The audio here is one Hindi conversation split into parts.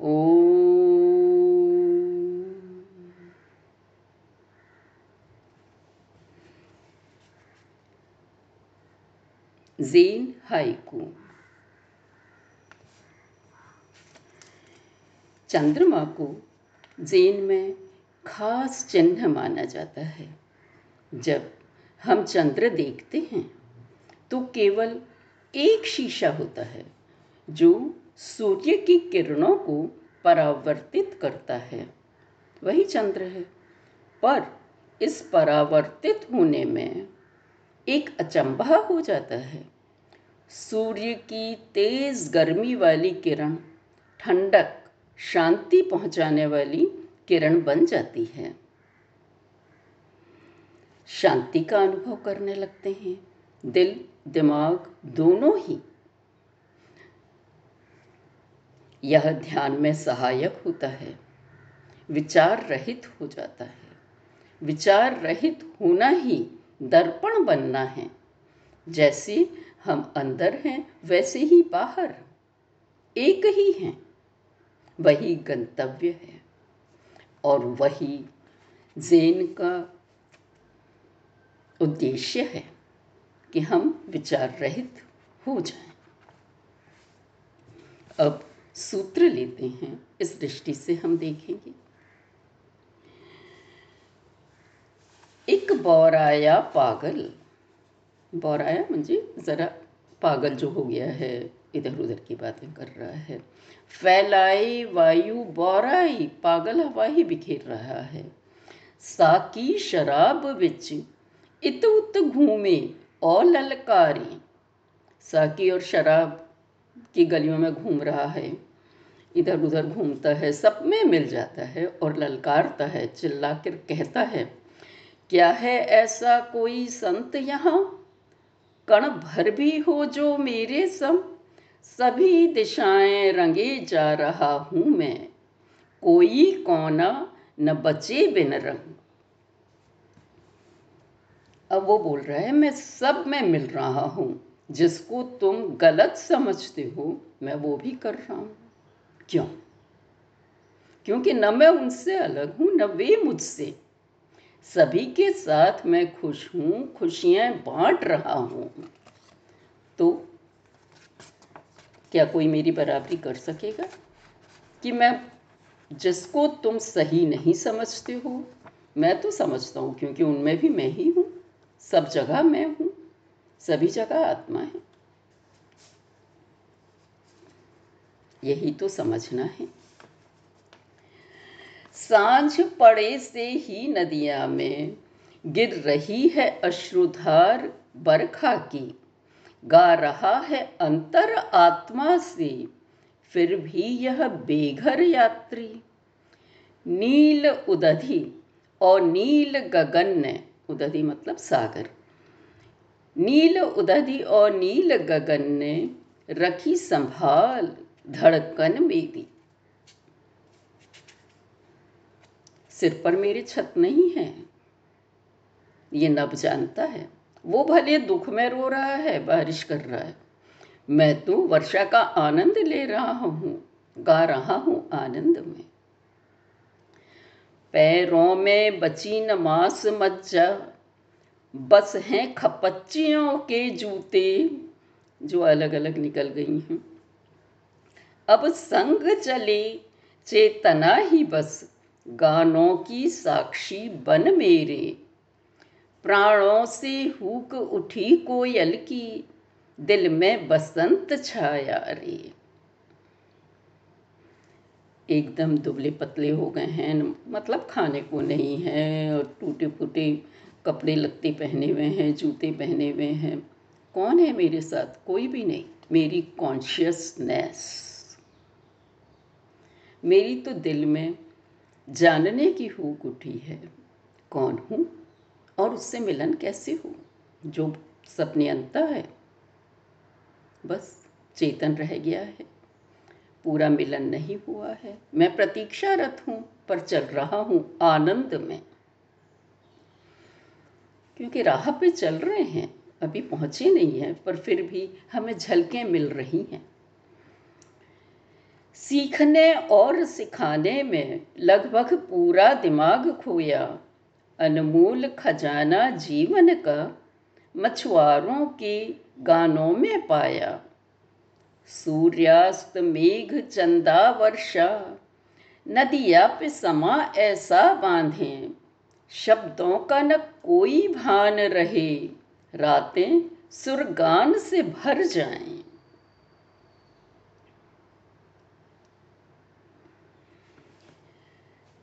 ओ जेन हाइकू चंद्रमा को जैन में खास चिन्ह माना जाता है। जब हम चंद्र देखते हैं तो केवल एक शीशा होता है, जो सूर्य की किरणों को परावर्तित करता है। वही चंद्र है। पर इस परावर्तित होने में एक अचंभा हो जाता है। सूर्य की तेज गर्मी वाली किरण, ठंडक, शांति पहुँचाने वाली किरण बन जाती है। शांति का अनुभव करने लगते हैं। दिल, दिमाग दोनों ही यह ध्यान में सहायक होता है। विचार रहित हो जाता है। विचार रहित होना ही दर्पण बनना है। जैसे हम अंदर हैं, वैसे ही बाहर। एक ही हैं। वही गंतव्य है। और वही जेन का उद्देश्य है कि हम विचार रहित हो जाएँ। अब सूत्र लेते हैं, इस दृष्टि से हम देखेंगे। एक बौराया पागल, बौराया मुझे ज़रा पागल जो हो गया है इधर उधर की बातें कर रहा है। फैलाई वायु बौराई, पागल हवा ही बिखेर रहा है। साकी शराब बिच, इत उत घूमे, और ललकारी। साकी और शराब की गलियों में घूम रहा है। इधर उधर घूमता है, सब में मिल जाता है और ललकारता है चिल्ला कर कहता है, क्या है ऐसा कोई संत यहाँ? कण भर भी हो जो मेरे सम। सभी दिशाएँ रंगे जा रहा हूँ मैं। कोई कोना न बचे बिन रंग। अब वो बोल रहा है, मैं सब में मिल रहा हूँ। जिसको तुम गलत समझते हो, मैं वो भी कर रहा हूँ। क्यों? क्योंकि न मैं उनसे अलग हूँ, न वे मुझसे। सभी के साथ मैं खुश हूँ, खुशियाँ बांट रहा हूँ। तो क्या कोई मेरी बराबरी कर सकेगा कि मैं जिसको तुम सही नहीं समझते हो? मैं तो समझता हूँ, क्योंकि उनमें भी मैं ही हूँ। सब जगह मैं हूँ, सभी जगह आत्मा है। यही तो समझना है। साँझ पड़े से ही नदिया में गिर रही है अश्रुधार बरखा की। गा रहा है अंतर आत्मा से, फिर भी यह बेघर यात्री। नील उदधि और नील गगन ने उदधि मतलब सागर। नील उदधि और नील गगन ने रखी संभाल धड़कन मेरी सिर पर मेरी छत नहीं है। ये नब जानता है। वो भले दुख में रो रहा है, बारिश कर रहा है। मैं तो वर्षा का आनंद ले रहा हूँ, गा रहा हूँ आनंद में। पैरों में बची न मांस मज्जा, बस हैं खपच्चियों के जूते, जो अलग अलग निकल गई हैं। अब संग चले, चेतना ही बस, गानों की साक्षी बन मेरे। प्राणों से हुक उठी कोयल की, दिल में बसंत छाया रे। एकदम दुबले पतले हो गए हैं मतलब खाने को नहीं है, और टूटे फूटे कपड़े लत्ते पहने हुए हैं, जूते पहने हुए हैं। कौन है मेरे साथ? कोई भी नहीं, मेरी कॉन्शियसनेस मेरी तो दिल में जानने की हुक उठी है। कौन हूँ और उससे मिलन कैसे हो? जो सपने अंता है, बस चेतन रह गया है। पूरा मिलन नहीं हुआ है। मैं प्रतीक्षारत हूँ, पर चल रहा हूँ आनंद में। क्योंकि राह पे चल रहे हैं, अभी पहुँचे नहीं हैं, पर फिर भी हमें झलकें मिल रही हैं। सीखने और सिखाने में लगभग पूरा दिमाग खोया। अनमोल खजाना जीवन का मछुआरों की गानों में पाया। सूर्यास्त, मेघ, चंदा, वर्षा, नदिया पे समा ऐसा बांधे। शब्दों का न कोई भान रहे। रातें सुरगान से भर जाएँ।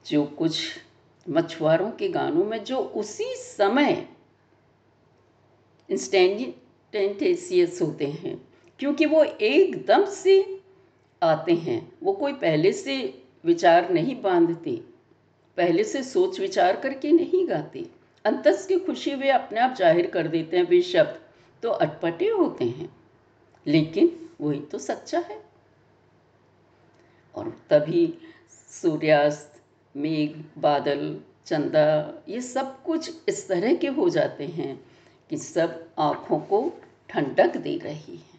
जो कुछ मछुआरों के गानों में, जो उसी समय इंस्टेंटेसियस होते हैं, क्योंकि वो एकदम से आते हैं। वो कोई पहले से विचार नहीं बांधते, पहले से सोच विचार करके नहीं गाते। अंतस की खुशी वे अपने आप ज़ाहिर कर देते हैं, वे शब्द तो अटपटे होते हैं, लेकिन वही तो सच्चा है। और तभी सूर्यास्त मेघ, बादल, चंदा, ये सब कुछ इस तरह के हो जाते हैं कि सब आँखों को ठंडक दे रही है।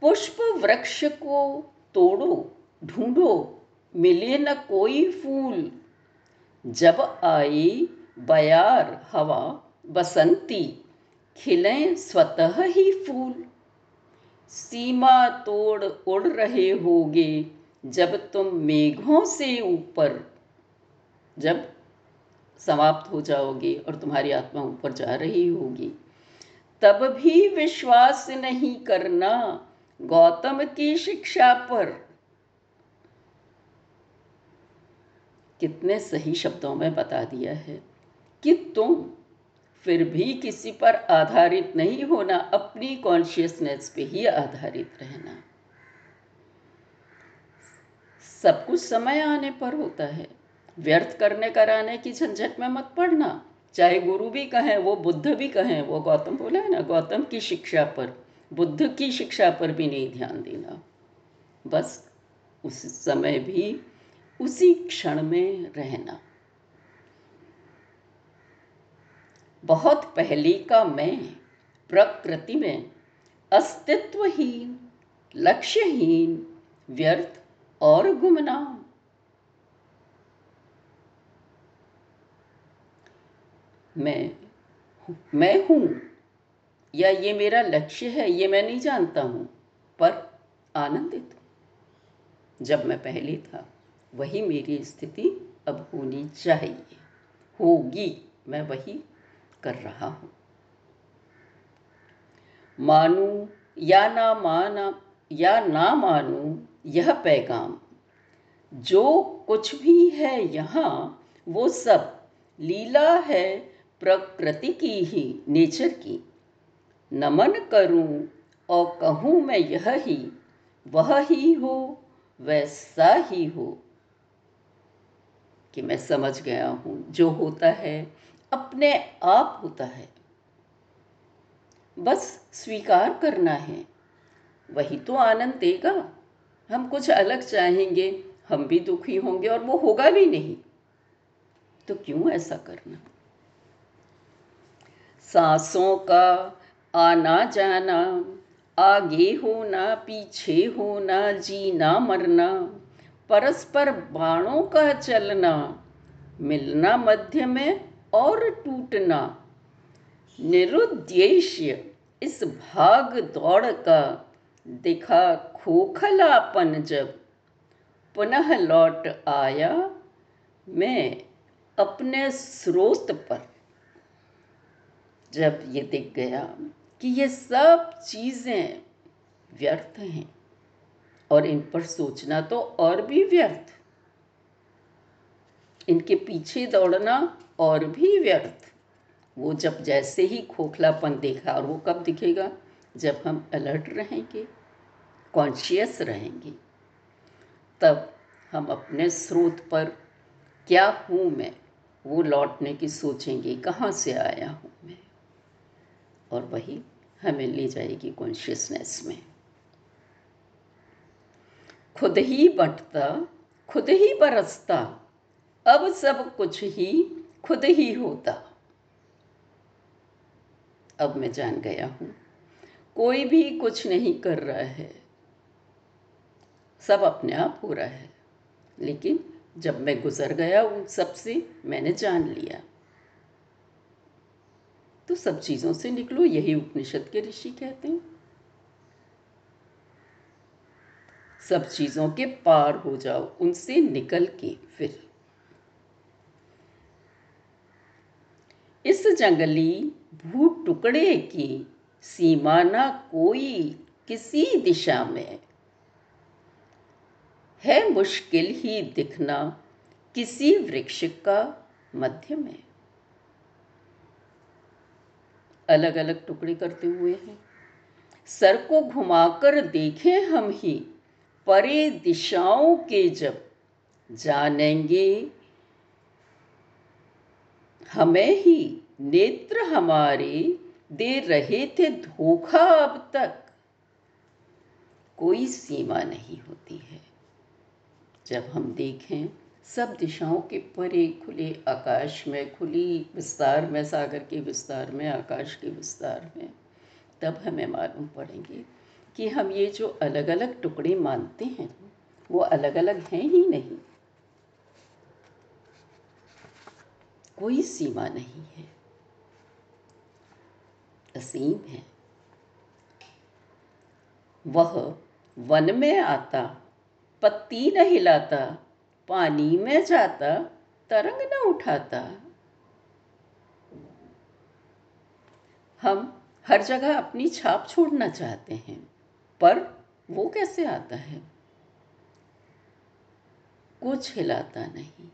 पुष्प वृक्ष को तोड़ो, ढूंढो, मिले न कोई फूल। जब आई बयार हवा, बसंती, खिले स्वतः ही फूल। सीमा तोड़ उड़ रहे होगे जब तुम मेघों से ऊपर, जब समाप्त हो जाओगे और तुम्हारी आत्मा ऊपर जा रही होगी, तब भी विश्वास नहीं करना गौतम की शिक्षा पर। कितने सही शब्दों में बता दिया है कि तुम फिर भी किसी पर आधारित नहीं होना, अपनी कॉन्शियसनेस पे ही आधारित रहना। सब कुछ समय आने पर होता है। व्यर्थ करने कराने की झंझट में मत पड़ना। चाहे गुरु भी कहें, वो बुद्ध भी कहें, वो गौतम बोला है ना, गौतम की शिक्षा पर, बुद्ध की शिक्षा पर भी नहीं ध्यान देना। बस उस समय भी उसी क्षण में रहना। बहुत पहले का मैं प्रकृति में अस्तित्वहीन, लक्ष्यहीन, व्यर्थ और गुमनाम मैं मैं हूँ। या ये मेरा लक्ष्य है, ये मैं नहीं जानता हूँ, पर आनंदित जब मैं पहले था, वही मेरी स्थिति अब होनी चाहिए। होगी, मैं वही कर रहा हूँ। मानू या ना माना या ना मानू, यह पैगाम। जो कुछ भी है यहाँ, वो सब लीला है प्रकृति की ही, नेचर की। नमन करूँ और कहूँ मैं यह ही, वह ही हो, वैसा ही हो। कि मैं समझ गया हूँ, जो होता है, अपने आप होता है। बस स्वीकार करना है। वही तो आनंद देगा। हम कुछ अलग चाहेंगे, हम भी दुखी होंगे और वो होगा भी नहीं। तो क्यों ऐसा करना? सांसों का आना जाना, आगे होना, पीछे होना, जीना मरना, परस्पर बाणों का चलना, मिलना मध्य में और टूटना। निरुद्देश्य इस भाग दौड़ का दिखा खोखलापन जब पुनः लौट आया मैं अपने स्रोत पर। जब ये दिख गया कि ये सब चीज़ें व्यर्थ हैं और इन पर सोचना तो और भी व्यर्थ, इनके पीछे दौड़ना और भी व्यर्थ, वो जब जैसे ही खोखलापन देखा और वो कब दिखेगा? जब हम अलर्ट रहेंगे कॉन्शियस रहेंगे, तब हम अपने स्रोत पर, क्या हूँ मैं? वो लौटने की सोचेंगे, कहाँ से आया हूँ मैं? और वही हमें ले जाएगी कॉन्शियसनेस में। खुद ही बंटता, खुद ही बरसता, अब सब कुछ ही खुद ही होता। अब मैं जान गया हूँ कोई भी कुछ नहीं कर रहा है। सब अपने आप हो रहा है। लेकिन जब मैं गुजर गया उन सबसे, मैंने जान लिया। तो सब चीज़ों से निकलो, यही उपनिषद के ऋषि कहते हैं। सब चीज़ों के पार हो जाओ, उनसे निकल के फिर। इस जंगली भू टुकड़े की सीमा ना कोई किसी दिशा में। है मुश्किल ही दिखना किसी वृक्ष का मध्य में। अलग अलग टुकड़े करते हुए हैं। सर को घुमाकर देखें हम ही, परे दिशाओं के जब जानेंगे। हमें ही नेत्र हमारे दे रहे थे धोखा अब तक। कोई सीमा नहीं होती है। जब हम देखें, सब दिशाओं के परे खुले आकाश में, खुली विस्तार में, सागर के विस्तार में, आकाश के विस्तार में, तब हमें मालूम पड़ेंगे कि हम ये जो अलग अलग टुकड़े मानते हैं, वो अलग अलग हैं ही नहीं। कोई सीमा नहीं है। असीम है। वह वन में आता, पत्ती न हिलाता पानी में जाता, तरंग न उठाता। हम हर जगह अपनी छाप छोड़ना चाहते हैं, पर वो कैसे आता है? कुछ हिलाता नहीं।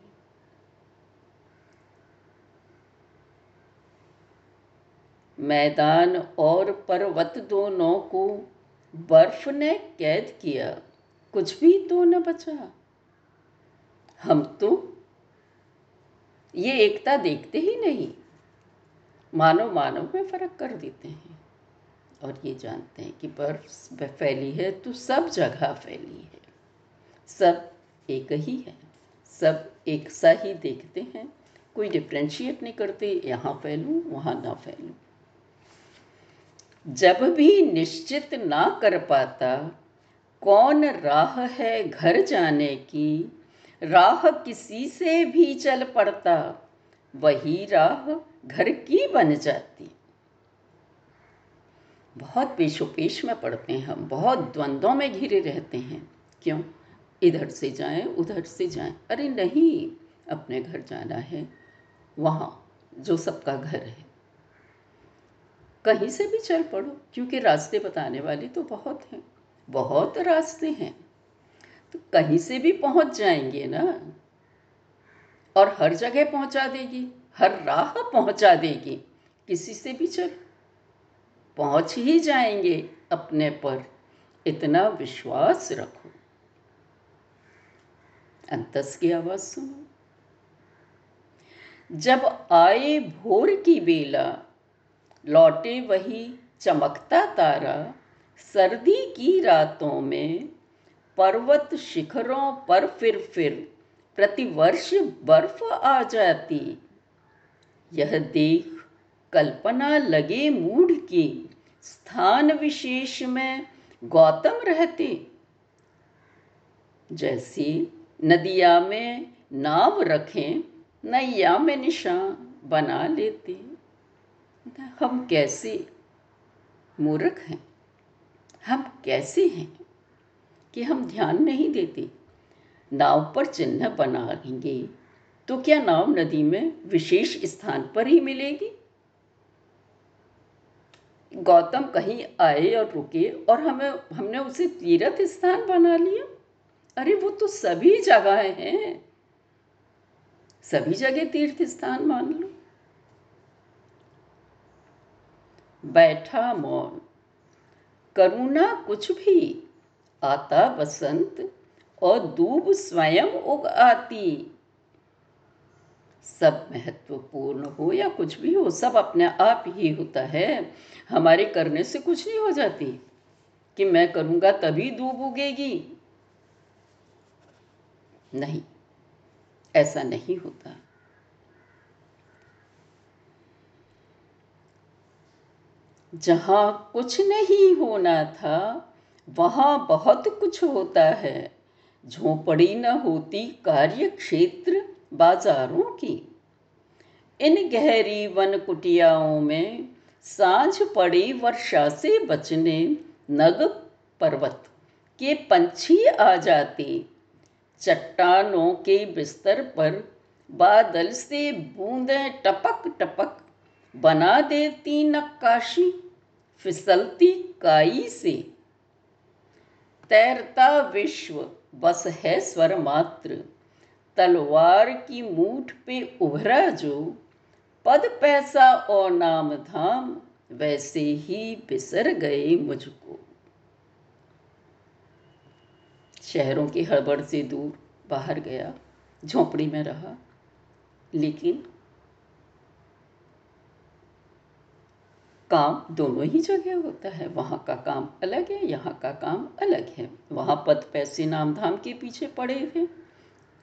मैदान और पर्वत दोनों को बर्फ़ ने कैद किया। कुछ भी तो न बचा। हम तो ये एकता देखते ही नहीं। मानव मानव में फ़र्क कर देते हैं। और ये जानते हैं कि बर्फ़ फैली है तो सब जगह फैली है। सब एक ही है। सब एक सा ही देखते हैं। कोई डिफ्रेंशिएट नहीं करते। यहाँ फैलूँ, वहाँ ना फैलूँ। जब भी निश्चित ना कर पाता, कौन राह है घर जाने की? राह किसी से भी चल पड़ता, वही राह घर की बन जाती। बहुत पेशोपेश में पड़ते हैं हम, बहुत द्वंद्वों में घिरे रहते हैं। क्यों? इधर से जाएँ, उधर से जाएँ। अरे नहीं, अपने घर जाना है, वहाँ जो सबका घर है। कहीं से भी चल पड़ो, क्योंकि रास्ते बताने वाले तो बहुत हैं। बहुत रास्ते हैं। तो कहीं से भी पहुँच जाएँगे ना, और हर जगह पहुँचा देगी, हर राह पहुँचा देगी। किसी से भी चल, पहुँच ही जाएँगे अपने पर। इतना विश्वास रखो। अंतस की आवाज़ सुनो। जब आए भोर की बेला लौटे वही चमकता तारा सर्दी की रातों में पर्वत शिखरों पर फिर फिर प्रतिवर्ष बर्फ़ आ जाती। यह देख कल्पना लगे मूढ़ की स्थान विशेष में गौतम रहते। जैसी नदिया में नाव रखें, नैया में निशान बना लेते। हम कैसे मूर्ख हैं? हम कैसे हैं कि हम ध्यान नहीं देते? नाव पर चिन्ह बनाएँगे तो क्या नाव नदी में विशेष स्थान पर ही मिलेगी? गौतम कहीं आए और रुके और हमें, हमने उसे तीर्थ स्थान बना लिया। अरे, वो तो सभी जगह हैं। सभी जगह तीर्थ स्थान मान लो। बैठा मौन। करुणा कुछ भी, आता बसंत और दूब स्वयं उग आती। सब महत्वपूर्ण हो या कुछ भी हो, सब अपने आप ही होता है। हमारे करने से कुछ नहीं हो जाती कि मैं करूँगा तभी दूब उगेगी। नहीं, ऐसा नहीं होता। जहाँ कुछ नहीं होना था, वहाँ बहुत कुछ होता है। झोपड़ी न होती कार्य क्षेत्र बाजारों की। इन गहरी वन कुटियाओं में साँझ पड़ी वर्षा से बचने नग पर्वत के पंछी आ जाते। चट्टानों के बिस्तर पर बादल से बूंदें टपक टपक बना देती नक्काशी, फिसलती काई से। तैरता विश्व, बस है स्वर मात्र। तलवार की मूठ पे उभरा जो, पद पैसा और नाम धाम, वैसे ही बिसर गए मुझको। शहरों की हड़बड़ से दूर बाहर गया, झोंपड़ी में रहा, लेकिन काम दोनों ही जगह होता है। वहाँ का काम अलग है, यहाँ का काम अलग है। वहाँ पद, पैसे नाम धाम के पीछे पड़े थे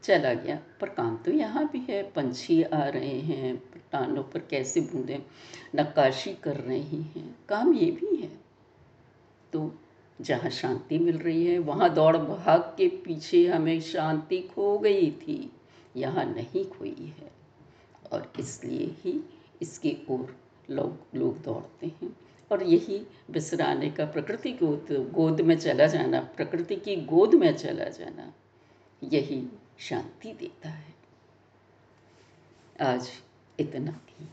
चला गया। पर काम तो यहाँ भी है। पंछी आ रहे हैं। टानों पर कैसे बूंदे? नक्काशी कर रहे हैं। काम ये भी है। तो जहाँ शांति मिल रही है, वहाँ दौड़ भाग के पीछे हमें शांति खो गई थी। यहाँ नहीं खोई है। और इसलिए ही इसकी ओर लोग लोग दौड़ते हैं। और यही बिसराने का प्रकृति गोद गोद में चला जाना, प्रकृति की गोद में चला जाना, यही शांति देता है। आज इतना ही।